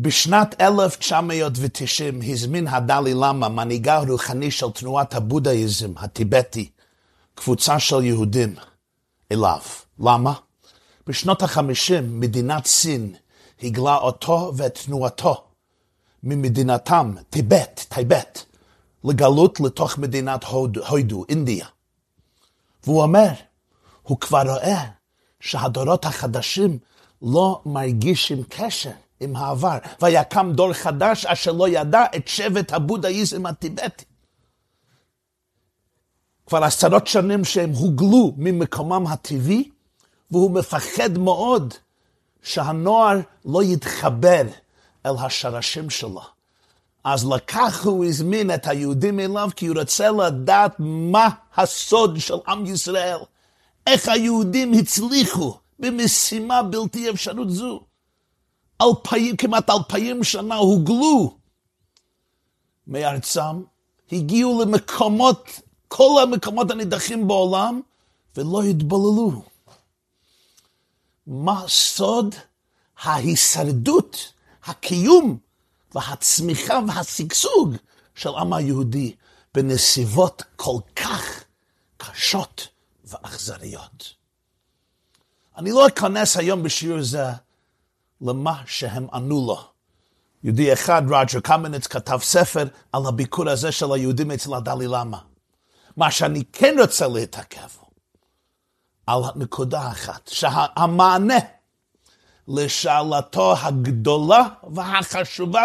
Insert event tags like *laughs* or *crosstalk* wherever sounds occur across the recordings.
בשנת 1990 הזמין הדלי למה, מנהיגה הרוחני של תנועת הבודהיזם הטיבטי, קבוצה של יהודים אליו. למה? בשנות החמישים מדינת סין הגלה אותו ואת תנועתו ממדינתם, טיבט, טיבט, לגלות לתוך מדינת הודו, אינדיה. והוא אומר, הוא כבר רואה שהדורות החדשים לא מרגישים קשר עם העבר, ויקם דור חדש אשר לא ידע את שבט הבודהיזם הטיבטי. כבר עשרות שנים שהם הוגלו ממקומם הטבעי, והוא מפחד מאוד שהנוער לא יתחבר אל השרשים שלו. אז לכך הוא הזמין את היהודים אליו, כי הוא רוצה לדעת מה הסוד של עם ישראל. איך היהודים הצליחו במשימה בלתי אפשרות זו. אלפיים, כמעט אלפיים שנה הוגלו מארצם, הגיעו למקומות, כל המקומות הנידחים בעולם, ולא התבוללו. מה סוד ההישרדות, הקיום והצמיחה והשגשוג של העם היהודי בנסיבות כל כך קשות ואכזריות. אני לא אכנס היום בשיעור זה למה שהם ענו לו. יהודי אחד, רג'ר קמניץ, כתב ספר על הביקור הזה של היהודים אצל הדלי למה. מה שאני כן רוצה להתעכב על נקודה אחת, שהמענה לשאלתו הגדולה והחשובה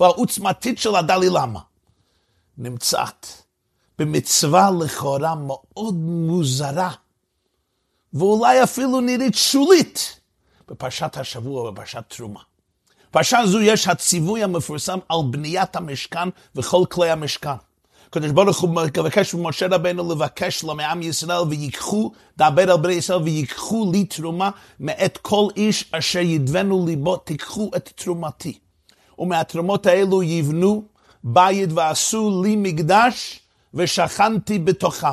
והעוצמתית של הדלי למה נמצאת במצווה לכאורה מאוד מוזרה, ואולי אפילו נראית שולית, בפרשת השבוע ובפרשת תרומה. בפרשה זו יש הציווי המפורסם על בניית המשכן וכל כלי המשכן. הקדוש ברוך הוא מבקש ממשה רבנו לבקש לו מעם ישראל ויקחו, דבר על בני ישראל ויקחו לי תרומה מאת כל איש אשר ידבנו ליבו, תיקחו את תרומתי. ומהתרומות האלו יבנו בית ועשו לי מקדש ושכנתי בתוכם.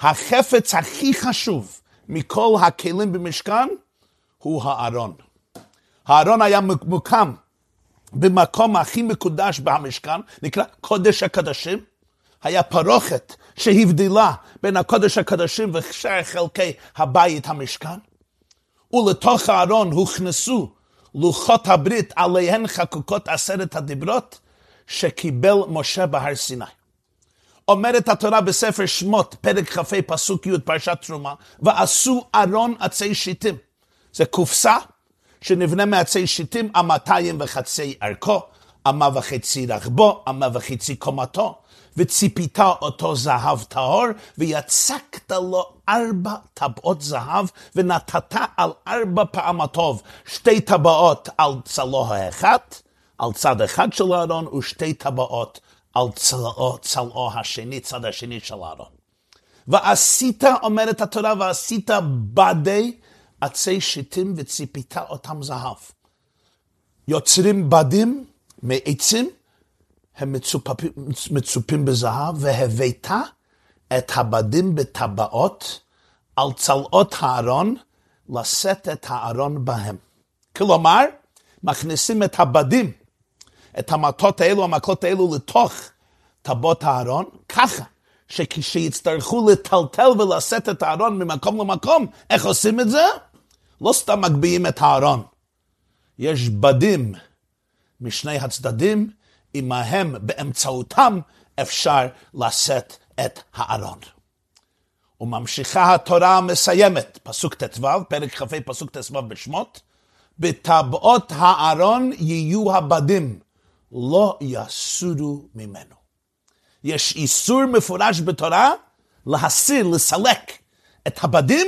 החפץ הכי חשוב מכל הכלים במשכן הוא הארון. הארון היה מוקם במקום הכי מקודש במשכן, נקרא קודש הקדשים. היה פרוכת שהבדילה בין הקודש הקדשים ושאר חלקי הבית המשכן. ולתוך הארון הוכנסו לוחות הברית עליהן חקוקות עשרת הדיברות שקיבל משה בהר סיני. אומרת התורה בספר שמות, פרק כ"ה, פסוק י', פרשת תרומה, ועשו ארון עצי שיטים. זה קופסה שנבנה מעצי שיטים, אמתיים וחצי ערכו, אמה וחצי רחבו, אמה וחצי קומתו, וציפית אותו זהב טהור, ויצקת לו ארבע טבעות זהב, ונתת על ארבע פעמתו שתי טבעות על צלו האחת, על צד אחד של הארון, ושתי טבעות על צלעו, צלעו השני, צד השני של הארון. ועשית, אומרת התורה, ועשית בדי עצי שיטים וציפית אותם זהב. יוצרים בדים מעצים, הם מצופים, מצופים בזהב, והבאת את הבדים בטבעות על צלעות הארון, לשאת את הארון בהם. כלומר, מכניסים את הבדים את המטות האלו, המקלות האלו, לתוך טבות הארון, ככה שכשיצטרכו לטלטל ולשאת את הארון ממקום למקום, איך עושים את זה? לא סתם מגביהים את הארון. יש בדים משני הצדדים, עמהם, באמצעותם, אפשר לשאת את הארון. וממשיכה התורה המסיימת, פסוק ט"ו, פרק כ"ה, פסוק ט"ו בשמות, בטבעות הארון יהיו הבדים, לא יסורו ממנו. יש איסור מפורש בתורה להסיר, לסלק את הבדים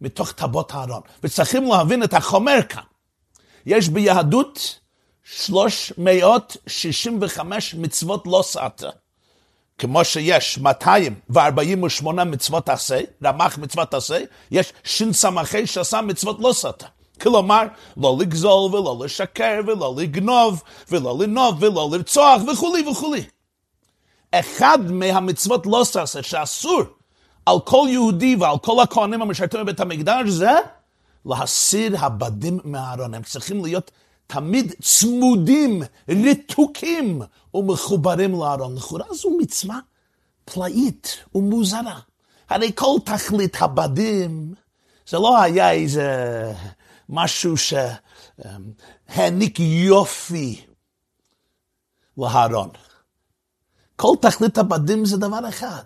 מתוך טבות הארון. וצריכים להבין את החומר כאן. יש ביהדות 365 מצוות לא סעתה. כמו שיש 248 מצוות עשה, רמ"ח מצוות עשה, יש שס"ה שעשה מצוות לא סעתה. כלומר, לא לגזול ולא לשקר ולא לגנוב ולא לנוב ולא לרצוח וכולי וכולי. אחד מהמצוות לא סרסה שאסור על כל יהודי ועל כל הכהנים המשרתים בבית המקדש זה להסיר הבדים מהארון. הם צריכים להיות תמיד צמודים, רתוקים ומחוברים לארון. לכאורה זו מצווה פלאית ומוזרה. הרי כל תכלית הבדים, זה לא היה איזה משהו שהעניק יופי לאהרון. כל תכלית הבדים זה דבר אחד.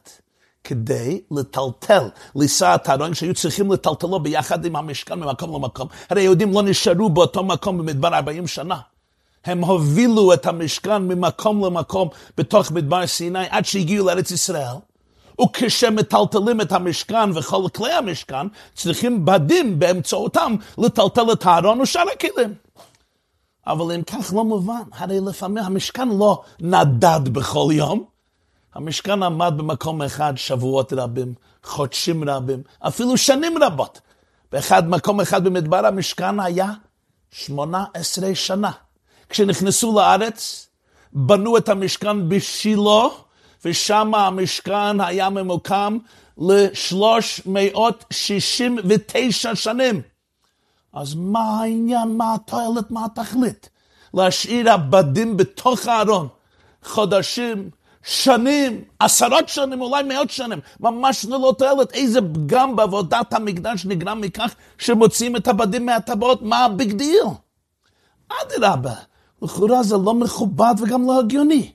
כדי לטלטל, לישא את הארון שהיו צריכים לטלטלו ביחד עם המשכן ממקום למקום. הרי היהודים לא נשארו באותו מקום במדבר 40 שנה. הם הובילו את המשכן ממקום למקום בתוך מדבר סיני עד שהגיעו לארץ ישראל. וכשמטלטלים את המשכן וכל כלי המשכן, צריכים בדים באמצעותם לטלטל את הארון ושאר הכלים. אבל אם כך לא מובן, הרי לפעמים המשכן לא נדד בכל יום, המשכן עמד במקום אחד שבועות רבים, חודשים רבים, אפילו שנים רבות. באחד, מקום אחד במדבר המשכן היה 18 שנה. כשנכנסו לארץ, בנו את המשכן בשילה, ושם המשכן היה ממוקם ל-369 שנים. אז מה העניין, מה התועלת, מה התכלית? להשאיר הבדים בתוך הארון חודשים, שנים, עשרות שנים, אולי מאות שנים, ממש ללא תועלת. איזה פגם בעבודת המקדש נגרם מכך שמוציאים את הבדים מהטבעות, מה ה big deal? אדרבה, לכאורה זה לא מכובד וגם לא הגיוני.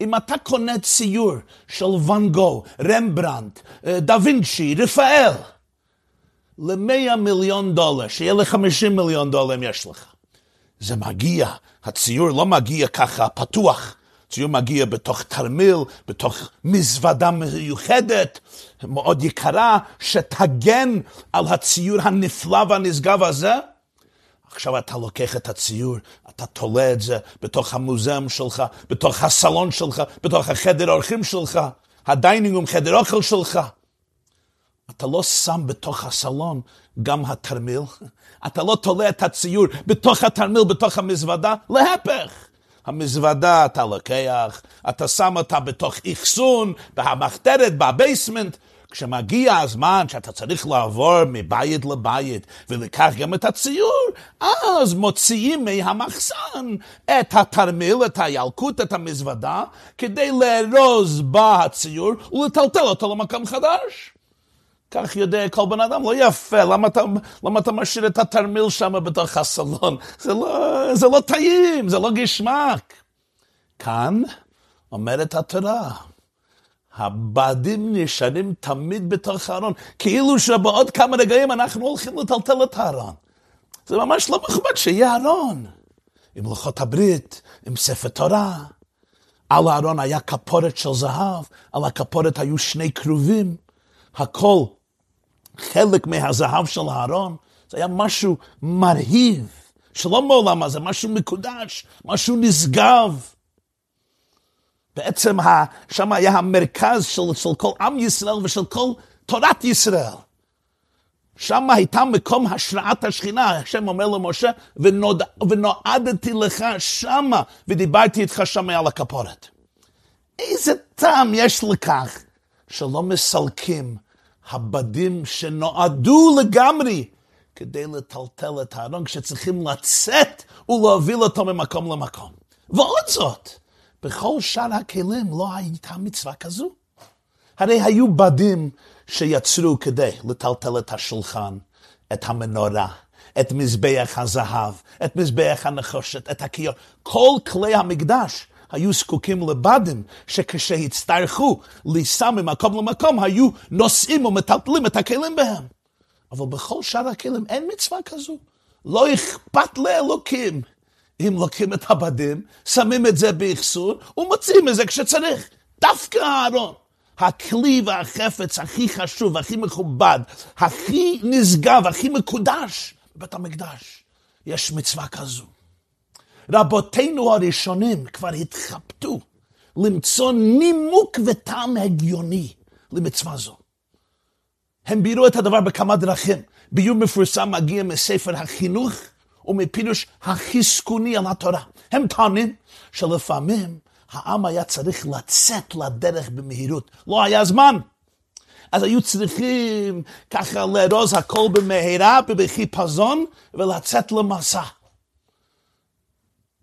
אם אתה קונה ציור של ואן גו, רמברנט, אה, דה וינצ'י, רפאל, ל-100 מיליון דולר, שיהיה ל-50 מיליון דולר אם יש לך. זה מגיע, הציור לא מגיע ככה פתוח, ציור מגיע בתוך תרמיל, בתוך מזוודה מיוחדת, מאוד יקרה, שתגן על הציור הנפלא והנשגב הזה. עכשיו אתה לוקח את הציור, אתה תולה את זה בתוך המוזיאום שלך, בתוך הסלון שלך, בתוך החדר האורחים שלך, הדיינינגום, חדר אוכל שלך. אתה לא שם בתוך הסלון גם התרמיל, *laughs* אתה לא תולה את הציור בתוך התרמיל, בתוך המזוודה, להפך. המזוודה אתה לוקח, אתה שם אותה בתוך אחסון, במחתרת, בבייסמנט. כשמגיע הזמן שאתה צריך לעבור מבית לבית ולקח גם את הציור, אז מוציאים מהמחסן את התרמיל, את הילקוט, את המזוודה, כדי לארוז בה הציור ולטלטל אותו למקום חדש. כך יודע כל בן אדם, לא יפה, למה אתה, למה אתה משאיר את התרמיל שם בתוך הסלון? זה לא, זה לא טעים, זה לא גשמק. כאן אומרת התורה, הבדים נשארים תמיד בתוך הארון, כאילו שבעוד כמה רגעים אנחנו הולכים לטלטל את הארון. זה ממש לא מכובד שיהיה ארון. עם לוחות הברית, עם ספר תורה. על הארון היה כפורת של זהב, על הכפורת היו שני כרובים. הכל חלק מהזהב של הארון, זה היה משהו מרהיב, שלא מעולם הזה, משהו מקודש, משהו נשגב. בעצם שם היה המרכז של, של כל עם ישראל ושל כל תורת ישראל. שם הייתה מקום השראת השכינה, השם אומר למשה, ונוד, ונועדתי לך שמה, ודיברתי איתך שמה על הכפורת. איזה טעם יש לכך שלא מסלקים הבדים שנועדו לגמרי כדי לטלטל את הארון כשצריכים לצאת ולהוביל אותו ממקום למקום. ועוד זאת, בכל שאר הכלים לא הייתה מצווה כזו. הרי היו בדים שיצרו כדי לטלטל את השולחן, את המנורה, את מזבח הזהב, את מזבח הנחושת, את הכיור. כל כלי המקדש היו זקוקים לבדים, שכשהצטרכו ליסע ממקום למקום, היו נושאים ומטלטלים את הכלים בהם. אבל בכל שאר הכלים אין מצווה כזו. לא אכפת לאלוקים אם לוקחים את הבדים, שמים את זה באחסון, ומוציאים את זה כשצריך. דווקא הארון, הכלי והחפץ הכי חשוב, הכי מכובד, הכי נשגב, הכי מקודש בבית המקדש. יש מצווה כזו. רבותינו הראשונים כבר התחבטו למצוא נימוק וטעם הגיוני למצווה זו. הם בירו את הדבר בכמה דרכים. ביור מפורסם מגיע מספר החינוך ומפירוש החזקוני על התורה. הם טוענים שלפעמים העם היה צריך לצאת לדרך במהירות. לא היה זמן. אז היו צריכים ככה לארוז הכל במהרה ובחיפזון ולצאת למסע.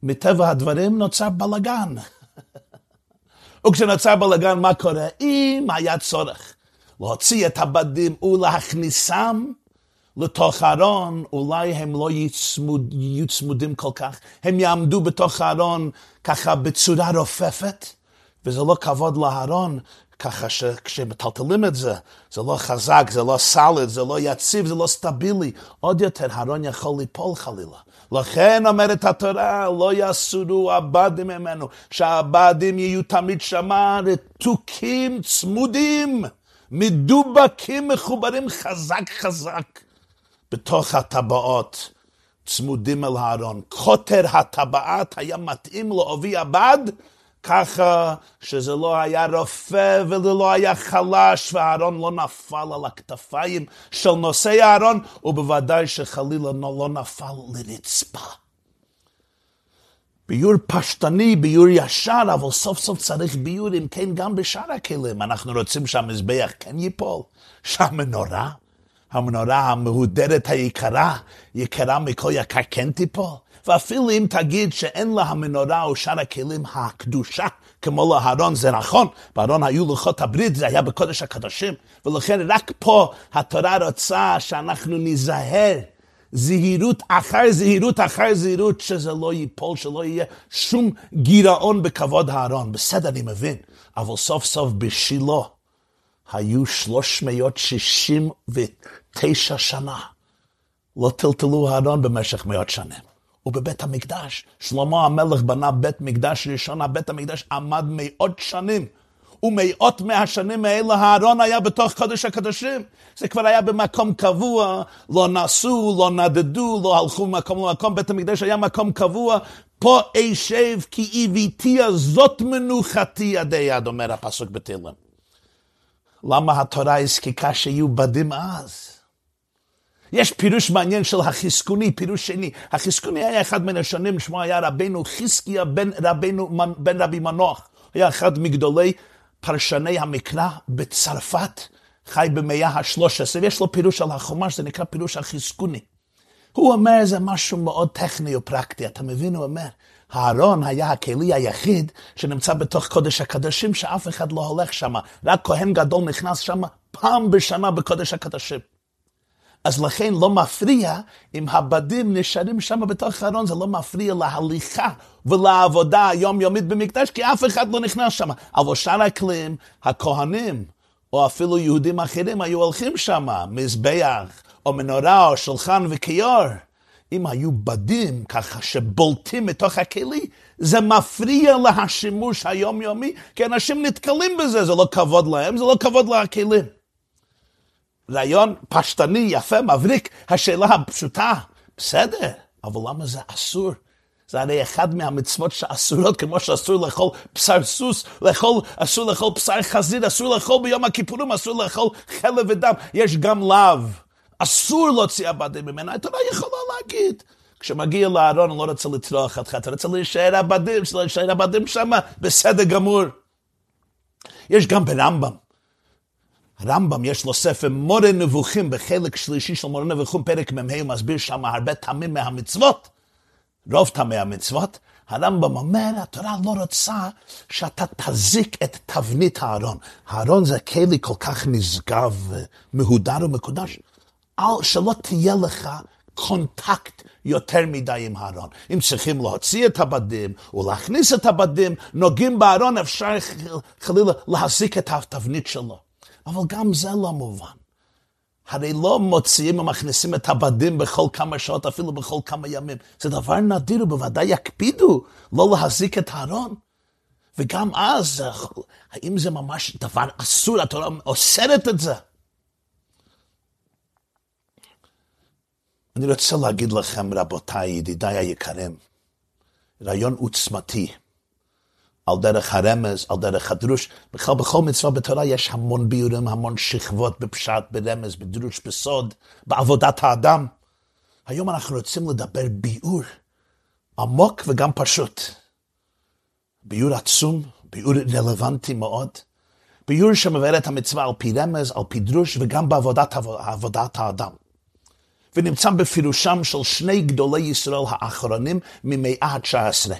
מטבע הדברים נוצר בלאגן. *laughs* וכשנוצר בלאגן, מה קורה? אם היה צורך להוציא את הבדים ולהכניסם לתוך הארון, אולי הם לא יצמוד, יהיו צמודים כל כך, הם יעמדו בתוך הארון ככה בצורה רופפת, וזה לא כבוד לארון, ככה שכשמטלטלים את זה, זה לא חזק, זה לא סלד, זה לא יציב, זה לא סטבילי. עוד יותר, הארון יכול ליפול חלילה. לכן אומרת התורה, לא יסורו עבדים ממנו, שהעבדים יהיו תמיד שמה רתוקים, צמודים, מדובקים, מחוברים חזק חזק בתוך הטבעות, צמודים אל הארון. קוטר הטבעת היה מתאים לעובי הבד, ככה שזה לא היה רופא וזה לא היה חלש והארון לא נפל על הכתפיים של נושאי הארון ובוודאי שחלילה לא נפל לרצפה. ביור פשטני, ביור ישר, אבל סוף סוף צריך ביור, אם כן, גם בשאר הכלים. אנחנו רוצים שהמזבח כן ייפול, שהמנורה, המנורה המהודרת היקרה, יקרה מכל יקר כן תיפול. ואפילו אם תגיד שאין לה המנורה או שאר הכלים הקדושה, כמו לאהרון, זה נכון, באהרון היו לוחות הברית, זה היה בקודש הקדושים, ולכן רק פה התורה רוצה שאנחנו ניזהר. זהירות אחר זהירות אחר זהירות, שזה לא ייפול, שלא יהיה שום גירעון בכבוד הארון. בסדר, אני מבין, אבל סוף סוף בשילה היו 369 שנה. לא טלטלו הארון במשך מאות שנים. ובבית המקדש. שלמה המלך בנה בית מקדש ראשון, הבית המקדש עמד מאות שנים. ומאות מהשנים האלה הארון היה בתוך קודש הקדושים. זה כבר היה במקום קבוע, לא נסעו, לא נדדו, לא הלכו ממקום למקום, בית המקדש היה מקום קבוע. פה אשב כי איביתי הזאת מנוחתי ידי יד, אומר הפסוק בתהילים. למה התורה הזקיקה שיהיו בדים אז? יש פירוש מעניין של החזקוני, פירוש שני. החזקוני היה אחד מן השונים, שמו היה רבנו חזקיה בן, רבנו, בן רבי מנוח. היה אחד מגדולי פרשני המקרא בצרפת, חי במאה ה-13, ויש לו פירוש על החומש, זה נקרא פירוש החזקוני. הוא אומר זה משהו מאוד טכני ופרקטי, אתה מבין? הוא אומר, הארון היה הכלי היחיד שנמצא בתוך קודש הקדשים, שאף אחד לא הולך שם, רק כהן גדול נכנס שם פעם בשנה בקודש הקדשים. אז לכן לא מפריע אם הבדים נשארים שם בתוך הארון, זה לא מפריע להליכה ולעבודה היומיומית במקדש, כי אף אחד לא נכנס שם. אבל שאר הכלים, הכהנים, או אפילו יהודים אחרים היו הולכים שם, מזבח, או מנורה, או שולחן וכיור. אם היו בדים ככה שבולטים מתוך הכלי, זה מפריע להשימוש היומיומי, כי אנשים נתקלים בזה, זה לא כבוד להם, זה לא כבוד לכלים. רעיון פשטני, יפה, מבריק, השאלה הפשוטה, בסדר, אבל למה זה אסור? זה הרי אחד מהמצוות שאסורות, כמו שאסור לאכול בשר סוס, לאכול, אסור לאכול בשר חזיר, אסור לאכול ביום הכיפורים, אסור לאכול חלב ודם, יש גם לאו. אסור להוציא עבדים ממנה, אתה לא יכולה להגיד. כשמגיע לארון, אני לא רוצה לטרוח אותך, אתה רוצה להישאר עבדים, להישאר עבדים שם, בסדר גמור. יש גם ברמב"ם. הרמב"ם יש לו ספר מורה נבוכים בחלק שלישי של מורה נבוכים, פרק מ"ה, הוא מסביר שם הרבה טעמים מהמצוות, רוב טעמי המצוות. הרמב"ם אומר, התורה לא רוצה שאתה תזיק את תבנית הארון. הארון זה כלי כל כך נשגב, מהודר ומקודש. אל, שלא תהיה לך קונטקט יותר מדי עם הארון. אם צריכים להוציא את הבדים ולהכניס את הבדים, נוגעים בארון, אפשר חלילה להזיק את התבנית שלו. אבל גם זה לא מובן. הרי לא מוציאים ומכניסים את הבדים בכל כמה שעות, אפילו בכל כמה ימים. זה דבר נדיר, ובוודאי יקפידו לא להזיק את הארון. וגם אז, האם זה ממש דבר אסור, התורה אוסרת את זה? אני רוצה להגיד לכם, רבותיי, ידידיי היקרים, רעיון עוצמתי. על דרך הרמז, על דרך הדרוש. בכלל, בכל מצווה בתורה יש המון ביורים, המון שכבות בפשט, ברמז, בדרוש, בסוד, בעבודת האדם. היום אנחנו רוצים לדבר ביור עמוק וגם פשוט. ביור עצום, ביור רלוונטי מאוד. ביור שמבאר את המצווה על פי רמז, על פי דרוש, וגם בעבודת עבודת האדם. ונמצא בפירושם של שני גדולי ישראל האחרונים ממאה ה-19.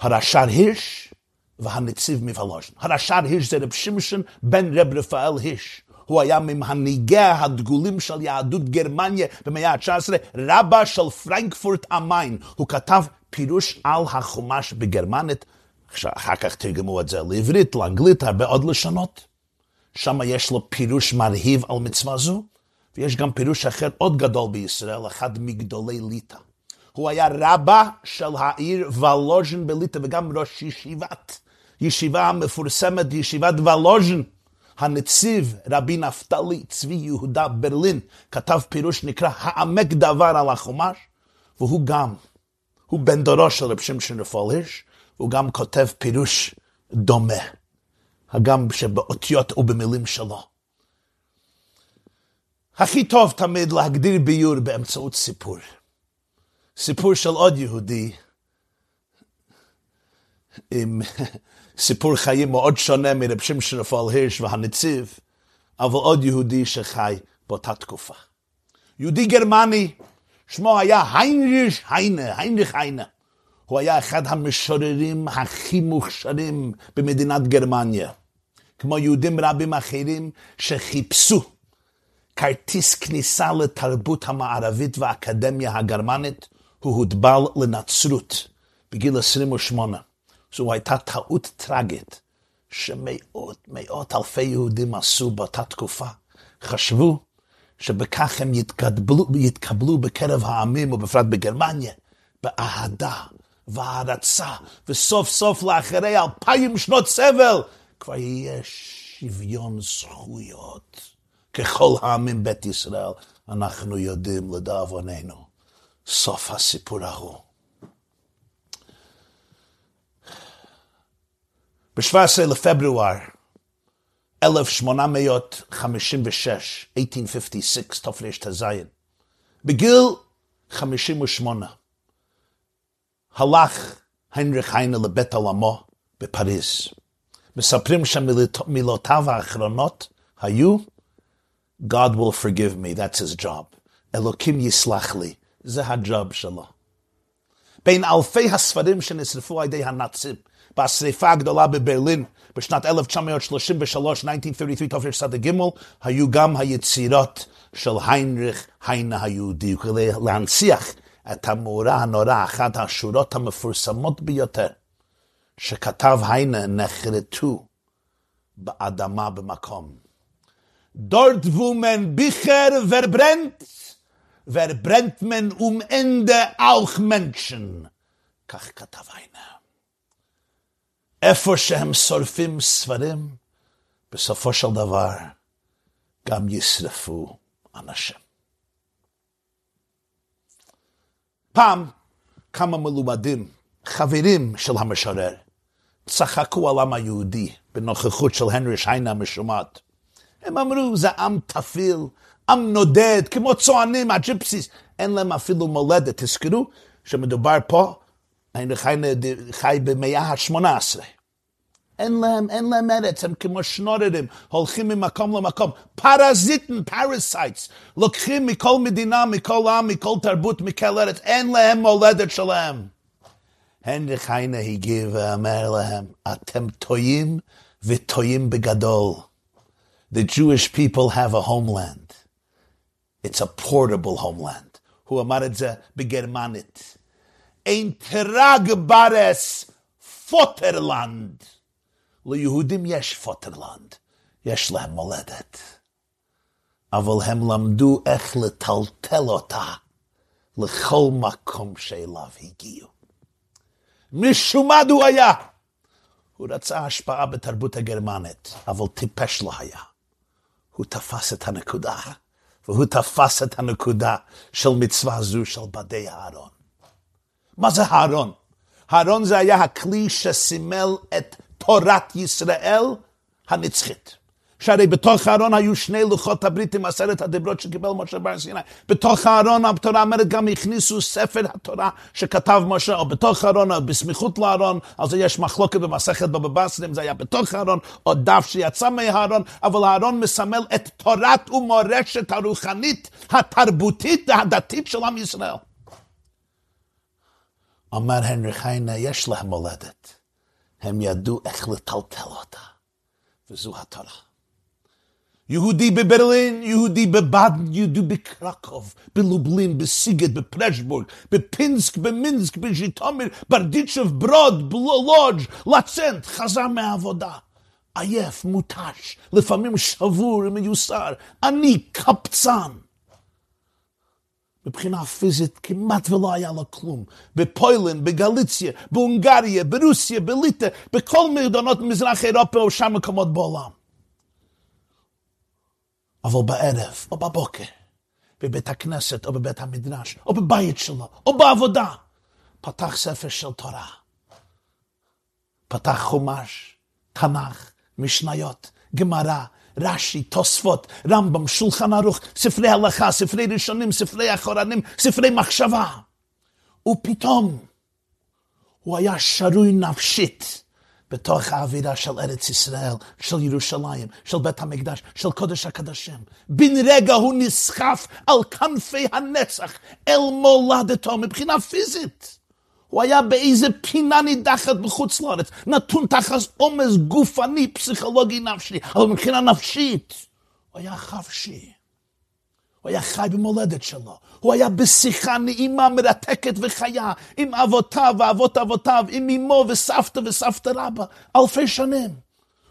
הרש"ר הירש והנציב מוולוז'ין. הרש"ר הירש זה רב שמשון בן רב רפאל הירש. הוא היה ממנהיגי הדגולים של יהדות גרמניה במאה ה-19, רבה של פרנקפורט המיין. הוא כתב פירוש על החומש בגרמנית, אחר כך תרגמו את זה לעברית, לאנגלית, הרבה עוד לשונות. שם יש לו פירוש מרהיב על מצווה זו, ויש גם פירוש אחר עוד גדול בישראל, אחד מגדולי ליטא. הוא היה רבה של העיר ולוז'ן בליטא וגם ראש ישיבת, ישיבה המפורסמת, ישיבת ולוז'ן. הנציב רבי נפתלי צבי יהודה ברלין כתב פירוש נקרא העמק דבר על החומש, והוא גם, הוא בן דורו של רב שמשון רפול הירש, הוא גם כותב פירוש דומה, הגם שבאותיות ובמילים שלו. הכי טוב תמיד להגדיר ביור באמצעות סיפור. סיפור של עוד יהודי עם *laughs* סיפור חיים מאוד שונה מרב שמשון רפאל הירש והנציב, אבל עוד יהודי שחי באותה תקופה. יהודי גרמני, שמו היה היינריש היינה, היינריך היינה. הוא היה אחד המשוררים הכי מוכשרים במדינת גרמניה. כמו יהודים רבים אחרים שחיפשו כרטיס כניסה לתרבות המערבית והאקדמיה הגרמנית, הוא הוטבל לנצרות בגיל 28. זו הייתה טעות טרגית שמאות, מאות אלפי יהודים עשו באותה תקופה. חשבו שבכך הם יתקבלו, יתקבלו בקרב העמים, ובפרט בגרמניה, באהדה והערצה, וסוף סוף לאחרי אלפיים שנות סבל, כבר יהיה שוויון זכויות. ככל העמים בית ישראל, אנחנו יודעים לדאבוננו, סוף הסיפור ההוא. ב-17 לפברואר 1856, 1856, תר"ז, בגיל 58, הלך הנריך היינה לבית עולמו בפריז. מספרים שמילותיו האחרונות היו God will forgive me, that's his job. אלוקים יסלח לי, זה הג'וב שלו. בין אלפי הספרים שנשרפו על ידי הנאצים, בשריפה הגדולה בברלין בשנת 1933, 1933 תרצ"ג, היו גם היצירות של היינריך היינה היהודי, כדי להנציח את המאורע הנורא, אחת השורות המפורסמות ביותר, שכתב היינה נחרטו באדמה במקום. דורט וומן ביכר ורברנט, ורברנט מן um Ende auch Menschen. כך כתב היינה. איפה שהם שורפים ספרים, בסופו של דבר גם ישרפו אנשים. פעם כמה מלומדים, חברים של המשורר, צחקו על העם היהודי בנוכחות של הנרי שיינה המשומעת. הם אמרו, זה עם טפיל, עם נודד, כמו צוענים, ה gypsies, אין להם אפילו מולדת. תזכרו שמדובר פה היינה חי, חי במאה ה-18. אין להם, אין להם ארץ, הם כמו שנוררים, הולכים ממקום למקום. פרזיטים, parasites, לוקחים מכל מדינה, מכל עם, מכל תרבות, מכל ארץ, אין להם מולדת שלהם. היינריך היינה הגיב ואמר להם, אתם טועים וטועים בגדול. The Jewish people have a homeland. It's a portable homeland. הוא אמר את זה בגרמנית. ein tragbares Futterland. ליהודים יש פוטרלנד, יש להם מולדת. אבל הם למדו איך לטלטל אותה לכל מקום שאליו הגיעו. משומד הוא היה. הוא רצה השפעה בתרבות הגרמנית, אבל טיפש לא היה. הוא תפס את הנקודה, והוא תפס את הנקודה של מצווה זו של בדי הארון. מה זה הארון? הארון זה היה הכלי שסימל את תורת ישראל הנצחית. שהרי בתוך הארון היו שני לוחות הברית עם עשרת הדיברות שקיבל משה בר סיני. בתוך הארון התורה אומרת גם הכניסו ספר התורה שכתב משה, או בתוך הארון, או בסמיכות לארון, אז יש מחלוקת במסכת בבא בסרה, אם זה היה בתוך הארון, או דף שיצא מהארון, אבל הארון מסמל את תורת ומורשת הרוחנית, התרבותית והדתית של עם ישראל. אומר הנרי חיינה, יש להם מולדת. הם ידעו איך לטלטל אותה, וזו התורה. יהודי בברלין, יהודי בבאדן, יהודי בקרקוב, בלובלין, בסיגט, בפרשבורג, בפינסק, במינסק, בז'יטומיר, ברדיצ'ב, ברוד, בלולוג', לצנט, חזר מהעבודה. עייף, מותש, לפעמים שבור ומיוסר. אני קפצן. מבחינה פיזית כמעט ולא היה לו כלום. בפוילנד, בגליציה, בהונגריה, ברוסיה, בליטא, בכל מדינות מזרח אירופה שם מקומות בעולם. אבל בערב או בבוקר, בבית הכנסת או בבית המדרש, או בבית שלו, או בעבודה, פתח ספר של תורה. פתח חומש, תנ"ך, משניות, גמרא, רש"י, תוספות, רמב"ם, שולחן ערוך, ספרי הלכה, ספרי ראשונים, ספרי אחורנים, ספרי מחשבה. ופתאום הוא היה שרוי נפשית בתוך האווירה של ארץ ישראל, של ירושלים, של בית המקדש, של קודש הקדשים. בן רגע הוא נסחף על כנפי הנצח אל מולדתו מבחינה פיזית. הוא היה באיזה פינה נידחת בחוץ לארץ, נתון תחת עומס גופני, פסיכולוגי, נפשי, אבל מבחינה נפשית, הוא היה חפשי. הוא היה חי במולדת שלו. הוא היה בשיחה נעימה, מרתקת וחיה, עם אבותיו ואבות אבותיו, עם אמו וסבתא וסבתא רבא, אלפי שנים.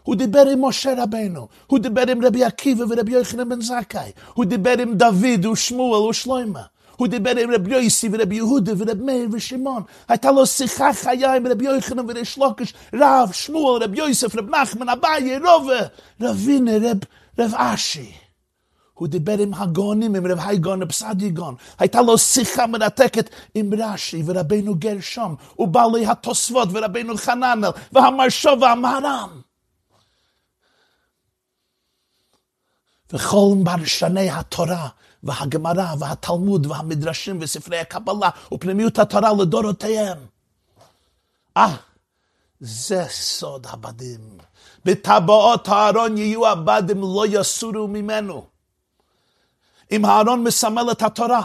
הוא דיבר עם משה רבנו, הוא דיבר עם רבי עקיבא ורבי יוחנן בן זכאי, הוא דיבר עם דוד ושמואל ושלוימה. הוא דיבר עם רבי יוסי ורבי יהודה ורבי מאיר ושמעון. הייתה לו שיחה חיה עם רבי יוחנן וריש לוקש, רב, שמואל, רבי יוסף, רב נחמן, אביי, רובה, רבינה, רב, רב אשי. הוא דיבר עם הגאונים, עם רב הייגון, רב סעדיגון. הייתה לו שיחה מרתקת עם רש"י ורבינו גרשום, ובעלי התוספות ורבינו חננאל, והמרשו והמהר"ם. וכל מרשני התורה והגמרא והתלמוד והמדרשים וספרי הקבלה ופנימיות התורה לדורותיהם. אה, זה סוד הבדים. בטבעות הארון יהיו הבדים לא יסורו ממנו. אם הארון מסמל את התורה,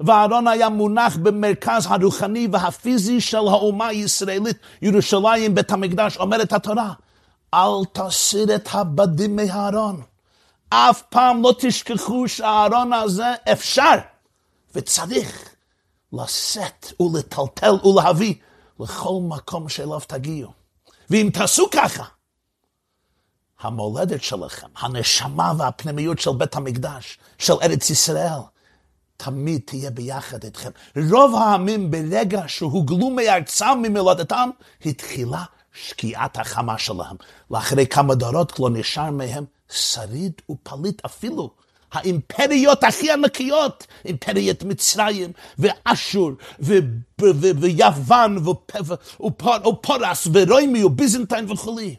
והארון היה מונח במרכז הרוחני והפיזי של האומה הישראלית, ירושלים, בית המקדש, אומרת התורה, אל תסיר את הבדים מהארון. אף פעם לא תשכחו שהארון הזה אפשר וצריך לשאת ולטלטל ולהביא לכל מקום שאליו תגיעו. ואם תעשו ככה, המולדת שלכם, הנשמה והפנימיות של בית המקדש, של ארץ ישראל, תמיד תהיה ביחד איתכם. רוב העמים ברגע שהוגלו מארצם, ממולדתם, התחילה שקיעת החמה שלהם. לאחרי כמה דורות לא נשאר מהם שריד ופליט אפילו. האימפריות הכי ענקיות, אימפריית מצרים ואשור ויוון ופורס ורוימי וביזנטיין וכולי.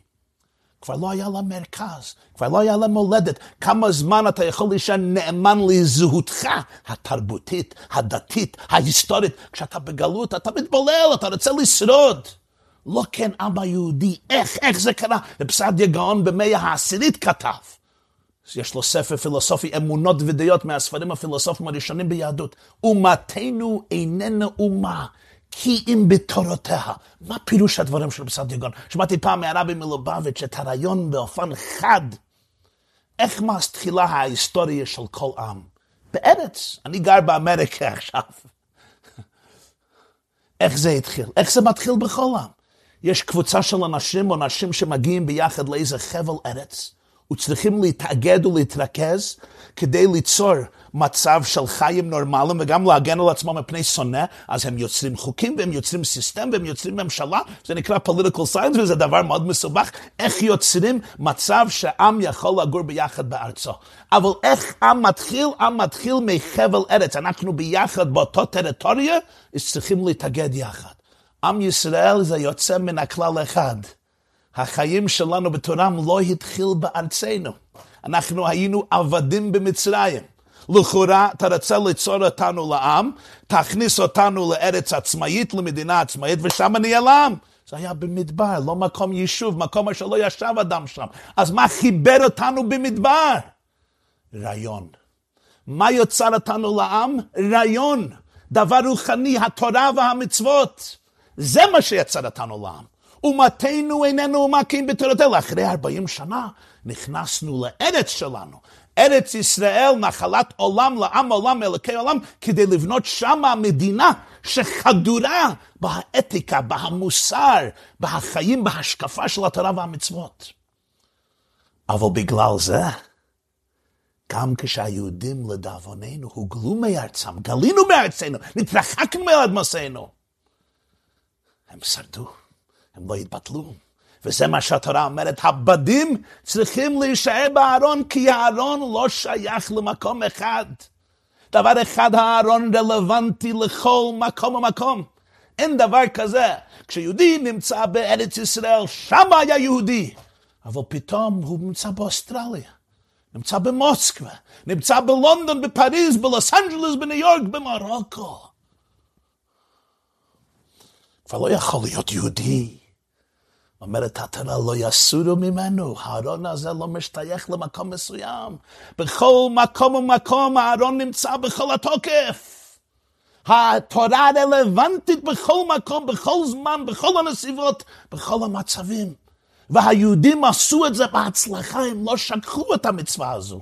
כבר לא היה לה מרכז, כבר לא היה לה מולדת. כמה זמן אתה יכול להישאר נאמן לזהותך התרבותית, הדתית, ההיסטורית. כשאתה בגלות אתה מתבולל, אתה רוצה לשרוד. לא כן עם היהודי, איך, איך זה קרה? בפסדיה גאון במאה העשירית כתב. יש לו ספר פילוסופי, אמונות ודעות מהספרים הפילוסופיים הראשונים ביהדות. אומתנו איננה אומה, כי אם בתורותיה. מה פירוש הדברים של פסדיה גאון? שמעתי פעם מהרבי מלובביץ' את הרעיון באופן חד. איך מתחילה ההיסטוריה של כל עם? בארץ. אני גר באמריקה עכשיו. *laughs* איך זה התחיל? איך זה מתחיל בכל עם? יש קבוצה של אנשים או נשים שמגיעים ביחד לאיזה חבל ארץ, וצריכים להתאגד ולהתרכז כדי ליצור מצב של חיים נורמליים וגם להגן על עצמם מפני שונא, אז הם יוצרים חוקים והם יוצרים סיסטם והם יוצרים ממשלה, זה נקרא political science וזה דבר מאוד מסובך, איך יוצרים מצב שעם יכול לגור ביחד בארצו. אבל איך עם מתחיל? עם מתחיל מחבל ארץ, אנחנו ביחד באותו טריטוריה, צריכים להתאגד יחד. עם ישראל זה יוצא מן הכלל אחד, החיים שלנו בתורם לא התחיל בארצנו. אנחנו היינו עבדים במצרים. לכאורה, אתה רוצה ליצור אותנו לעם, תכניס אותנו לארץ עצמאית, למדינה עצמאית, ושם נעלם. זה היה במדבר, לא מקום יישוב, מקום אשר לא ישב אדם שם. אז מה חיבר אותנו במדבר? רעיון. מה יוצר אותנו לעם? רעיון. דבר רוחני, התורה והמצוות. זה מה שיצר אותנו לעם. אומתנו איננו מכים בתורתנו. אחרי 40 שנה נכנסנו לארץ שלנו. ארץ ישראל, נחלת עולם לעם עולם, אלוקי עולם, כדי לבנות שמה מדינה שחדורה באתיקה, במוסר, בחיים, בהשקפה של התורה והמצוות. אבל בגלל זה, גם כשהיהודים לדאבוננו הוגלו מארצם, גלינו מארצנו, נתרחקנו מאדמסנו, הם שרדו, הם לא התבטלו. וזה מה שהתורה אומרת, הבדים צריכים להישאר בארון, כי הארון לא שייך למקום אחד. דבר אחד, הארון רלוונטי לכל מקום ומקום. אין דבר כזה. כשיהודי נמצא בארץ ישראל, שם היה יהודי. אבל פתאום הוא נמצא באוסטרליה, נמצא במוסקבה, נמצא בלונדון, בפריז, בלוס אנג'לס, בניו יורק, במרוקו. כבר לא יכול להיות יהודי. אומרת התורה, לא יסורו ממנו, הארון הזה לא משתייך למקום מסוים. בכל מקום ומקום הארון נמצא בכל התוקף. התורה רלוונטית בכל מקום, בכל זמן, בכל הנסיבות, בכל המצבים. והיהודים עשו את זה בהצלחה, הם לא שכחו את המצווה הזו.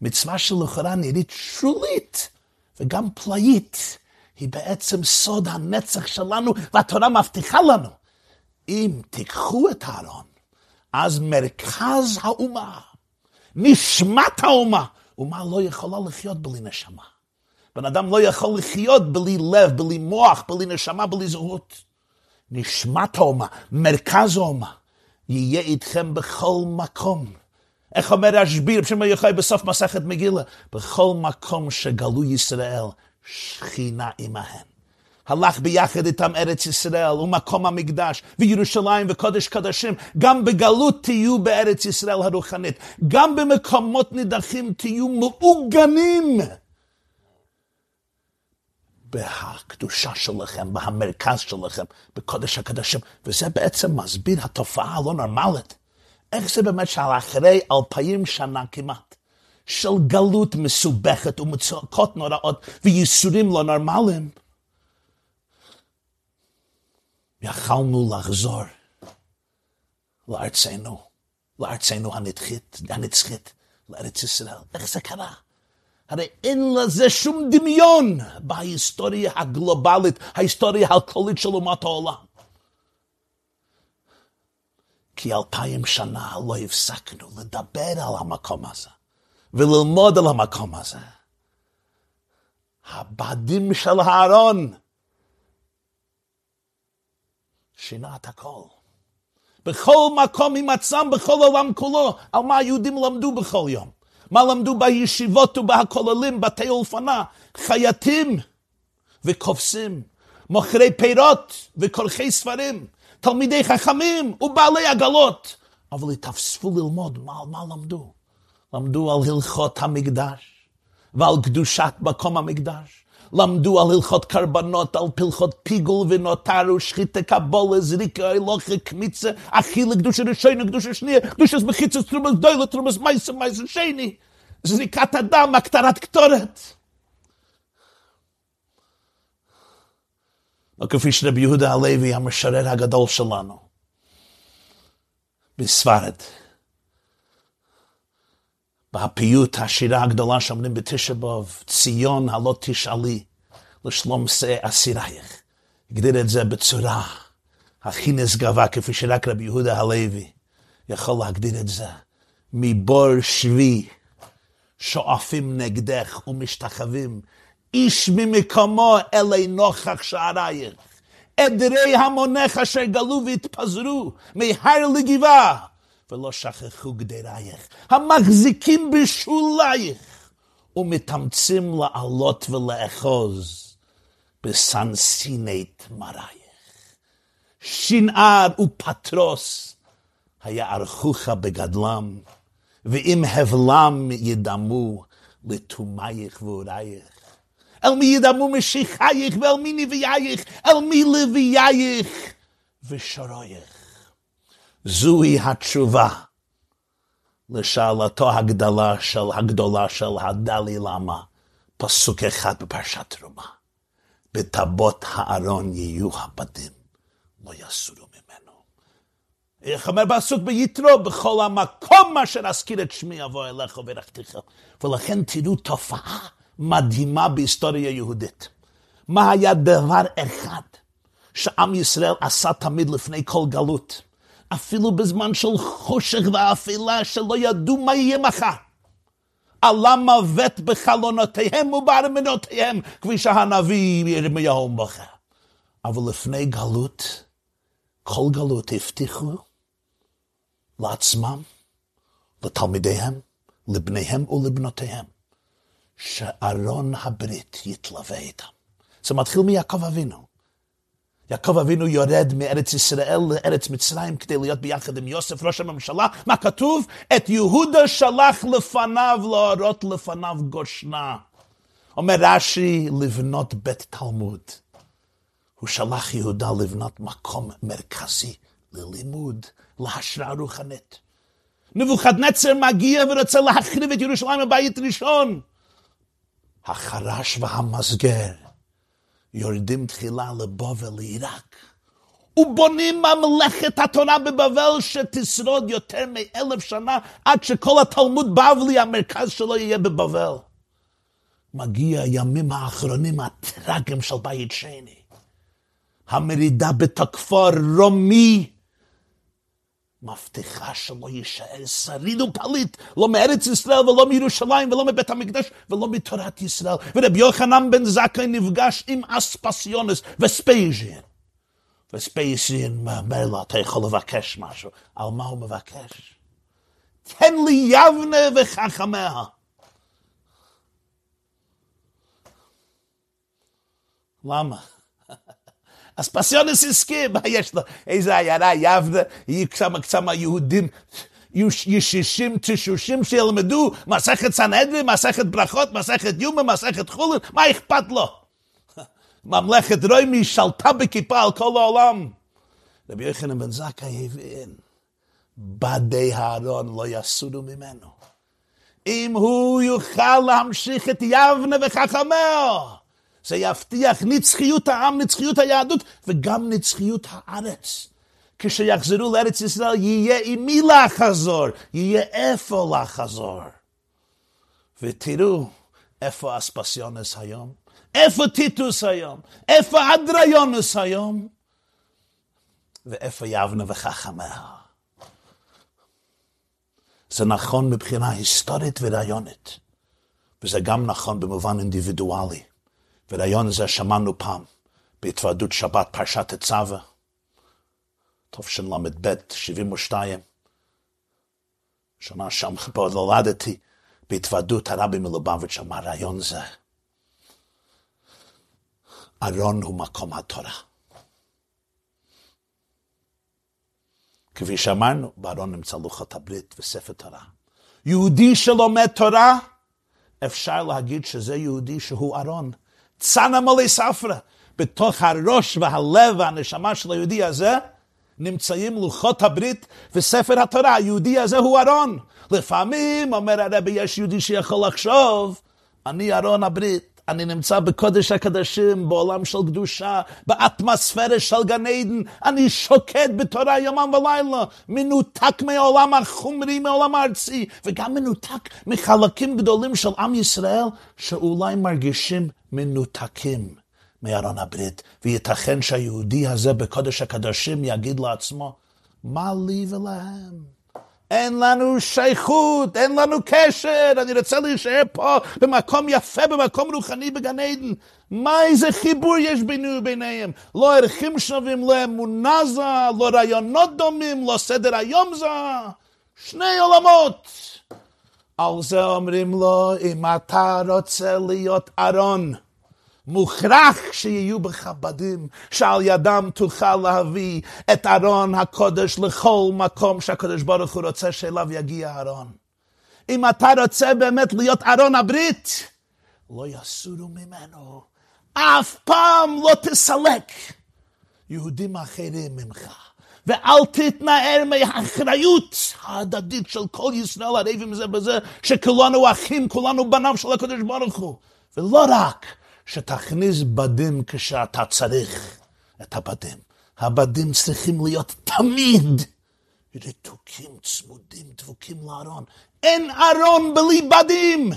מצווה שלכאורה נראית שולית וגם פלאית. היא בעצם סוד הנצח שלנו, והתורה מבטיחה לנו. אם תיקחו את הארון, אז מרכז האומה, נשמת האומה, אומה לא יכולה לחיות בלי נשמה. בן אדם לא יכול לחיות בלי לב, בלי מוח, בלי נשמה, בלי זהות. נשמת האומה, מרכז האומה, יהיה איתכם בכל מקום. איך אומר השביר, בשם היחי בסוף מסכת מגילה? בכל מקום שגלו ישראל, שכינה עמהם. הלך ביחד איתם ארץ ישראל ומקום המקדש וירושלים וקודש קדשים. גם בגלות תהיו בארץ ישראל הרוחנית. גם במקומות נידחים תהיו מעוגנים. בהקדושה שלכם, במרכז שלכם, בקודש הקדשים. וזה בעצם מסביר התופעה הלא נורמלית. איך זה באמת שאחרי אלפיים שנה כמעט, של גלות מסובכת ומצוקות נוראות וייסורים לא נורמליים, יכלנו לחזור לארצנו, לארצנו הנצחית, הנצחית, לארץ ישראל. איך זה קרה? הרי אין לזה שום דמיון בהיסטוריה הגלובלית, ההיסטוריה הכללית של אומת העולם. כי אלפיים שנה לא הפסקנו לדבר על המקום הזה וללמוד על המקום הזה. הבדים של הארון שינה את הכל. בכל מקום עם עצמם, בכל העולם כולו, על מה היהודים למדו בכל יום. מה למדו בישיבות ובהכוללים, בתי אולפנה, חייטים וכובסים, מוכרי פירות וכורכי ספרים, תלמידי חכמים ובעלי עגלות. אבל התאספו ללמוד, מה, מה למדו? למדו על הלכות המקדש ועל קדושת מקום המקדש. למדו על הלכות קרבנות, על פלחות פיגול ונותרו, שחיתה קבולה, זריקה, הלוכה, קמיצה, אכילה, קדושה ראשונה, קדושה שנייה, קדושה בחיצה, תרומס דוילה, תרומס מייסה, מייסה שני, זריקת הדם, הקטרת קטורת. לא כפי שרבי יהודה הלוי, המשורר הגדול שלנו, בספרד. בפיוט השירה הגדולה שאומרים בתשע באב, ציון הלא תשאלי לשלום שא אסירייך. הגדיר את זה בצורה הכי נשגבה, כפי שרק רבי יהודה הלוי יכול להגדיר את זה. מבור שבי שואפים נגדך ומשתחווים, איש ממקומו אלי נוכח שערייך. עדרי המונך אשר גלו והתפזרו מהר לגבעה. ולא שכחו גדרייך, המחזיקים בשולייך, ומתאמצים לעלות ולאחוז בסנסיני תמרייך. שנער ופטרוס היערכוך בגדלם, ואם הבלם ידמו לתומייך ואורייך. אל מי ידמו משיחייך ואל מי נביאייך, אל מי לווייך ושורייך. זוהי התשובה לשאלתו הגדולה של הגדולה של הדלי למה, פסוק אחד בפרשת תרומה. בטבות הארון יהיו הבדים, לא יסורו ממנו. איך אומר פסוק ביתרו, בכל המקום אשר אזכיר את שמי אבוא אליך וברכתיך. ולכן תראו תופעה מדהימה בהיסטוריה יהודית. מה היה דבר אחד שעם ישראל עשה תמיד לפני כל גלות? אפילו בזמן של חושך ואפלה שלא ידעו מה יהיה מחר. עלה מוות בחלונותיהם ובארמנותיהם, כפי שהנביא ירמיהו בוחר. אבל לפני גלות, כל גלות הבטיחו לעצמם, לתלמידיהם, לבניהם ולבנותיהם, שארון הברית יתלווה איתם. זה מתחיל מיעקב אבינו. יעקב אבינו יורד מארץ ישראל לארץ מצרים כדי להיות ביחד עם יוסף ראש הממשלה. מה כתוב? את יהודה שלח לפניו להורות לפניו גושנה. אומר רש"י, לבנות בית תלמוד. הוא שלח יהודה לבנות מקום מרכזי ללימוד, להשראה רוחנית. נבוכדנצר מגיע ורוצה להחריב את ירושלים בבית ראשון. החרש והמסגר יורדים תחילה לבבל, לעיראק, ובונים ממלכת התורה בבבל שתשרוד יותר מאלף שנה עד שכל התלמוד בבלי, המרכז שלו יהיה בבבל. מגיע הימים האחרונים הטראגיים של בית שני. המרידה בתקפו רומי מבטיחה שלא יישאר שריד ופליט, לא מארץ ישראל ולא מירושלים ולא מבית המקדש ולא מתורת ישראל. ורבי יוחנן בן זכאי נפגש עם אספסיונס וספייז'ין. וספייז'ין אומר לו, אתה יכול לבקש משהו. על מה הוא מבקש? תן לי יבנה וחכמיה. למה? אספסיונס הסכים, מה יש לו? איזה עיירה יבנה, יהיו כמה כמה יהודים. יהיו תשושים שילמדו מסכת סנהדרין, מסכת ברכות, מסכת יומה, מסכת חולין, מה אכפת לו? ממלכת רוימי שלטה בכיפה על כל העולם. רבי יוחנן בן זכאי הבין, בדי הארון לא יסודו ממנו. אם הוא יוכל להמשיך את יבנה וחכמיה, זה יבטיח נצחיות העם, נצחיות היהדות, וגם נצחיות הארץ. כשיחזרו לארץ ישראל, יהיה עם מי לחזור, יהיה איפה לחזור. ותראו איפה אספסיונס היום, איפה טיטוס היום, איפה אדריונוס היום, ואיפה יבנה וחכמיה. זה נכון מבחינה היסטורית ורעיונית, וזה גם נכון במובן אינדיבידואלי. ורעיון הזה שמענו פעם בהתוועדות שבת פרשת הצווה, תשל"ב, 72. שנה שם פה נולדתי בהתוועדות הרבי מלובביץ' אמר רעיון זה. ארון הוא מקום התורה. כפי שאמרנו, בארון נמצא לוחות הברית וספר תורה. יהודי שלומד תורה, אפשר להגיד שזה יהודי שהוא ארון. צאנה מולי ספרה. בתוך הראש והלב והנשמה של היהודי הזה נמצאים לוחות הברית וספר התורה. היהודי הזה הוא ארון. לפעמים, אומר הרבי, יש יהודי שיכול לחשוב, אני ארון הברית. אני נמצא בקודש הקדשים, בעולם של קדושה, באטמוספירה של גן עדן, אני שוקד בתורה יומם ולילה, מנותק מהעולם החומרי, מהעולם הארצי, וגם מנותק מחלקים גדולים של עם ישראל, שאולי מרגישים מנותקים מארון הברית, וייתכן שהיהודי הזה בקודש הקדשים יגיד לעצמו, מה לי ולהם? אין לנו שייכות, אין לנו קשר, אני רוצה להישאר פה במקום יפה, במקום רוחני בגן עדן. מה איזה חיבור יש בינו וביניהם? לא ערכים שווים, לא אמונה זה, לא רעיונות דומים, לא סדר היום זה. שני עולמות. על זה אומרים לו, אם אתה רוצה להיות ארון, מוכרח שיהיו בך בדים, שעל ידם תוכל להביא את ארון הקודש לכל מקום שהקדוש ברוך הוא רוצה שאליו יגיע ארון. אם אתה רוצה באמת להיות ארון הברית, לא יסורו ממנו. אף פעם לא תסלק יהודים אחרים ממך. ואל תתנער מהאחריות ההדדית של כל ישראל הרבים זה בזה, שכולנו אחים, כולנו בניו של הקדוש ברוך הוא. ולא רק שתכניס בדים כשאתה צריך את הבדים. הבדים צריכים להיות תמיד רתוקים, צמודים, דבוקים לארון. אין ארון בלי בדים.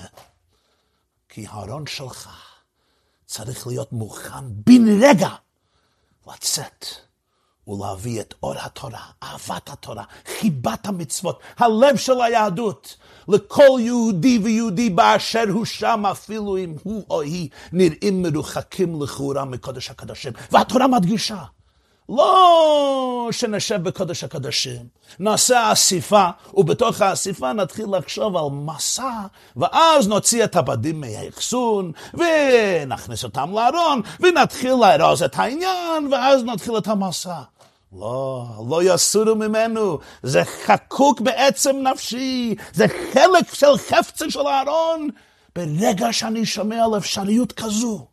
כי הארון שלך צריך להיות מוכן בן רגע לצאת ולהביא את אור התורה, אהבת התורה, חיבת המצוות, הלב של היהדות, לכל יהודי ויהודי באשר הוא שם, אפילו אם הוא או היא נראים מרוחקים לכאורה מקודש הקדושים. והתורה מדגישה, לא שנשב בקודש הקדשים, נעשה אסיפה, ובתוך האסיפה נתחיל לחשוב על מסע, ואז נוציא את הבדים מהאחסון, ונכניס אותם לארון, ונתחיל לארוז את העניין, ואז נתחיל את המסע. לא, לא יסורו ממנו, זה חקוק בעצם נפשי, זה חלק של חפצה של הארון. ברגע שאני שומע על אפשריות כזו,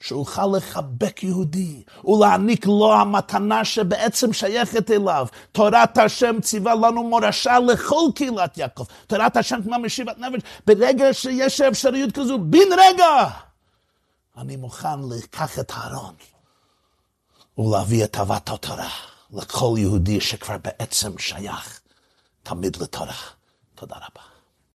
שאוכל לחבק יהודי ולהעניק לו המתנה שבעצם שייכת אליו. תורת השם ציווה לנו מורשה לכל קהילת יעקב. תורת השם כמו משיבת נפש. ברגע שיש אפשריות כזו, בן רגע, אני מוכן לקח את הארון ולהביא את אהבת התורה לכל יהודי שכבר בעצם שייך תמיד לתורה. תודה רבה.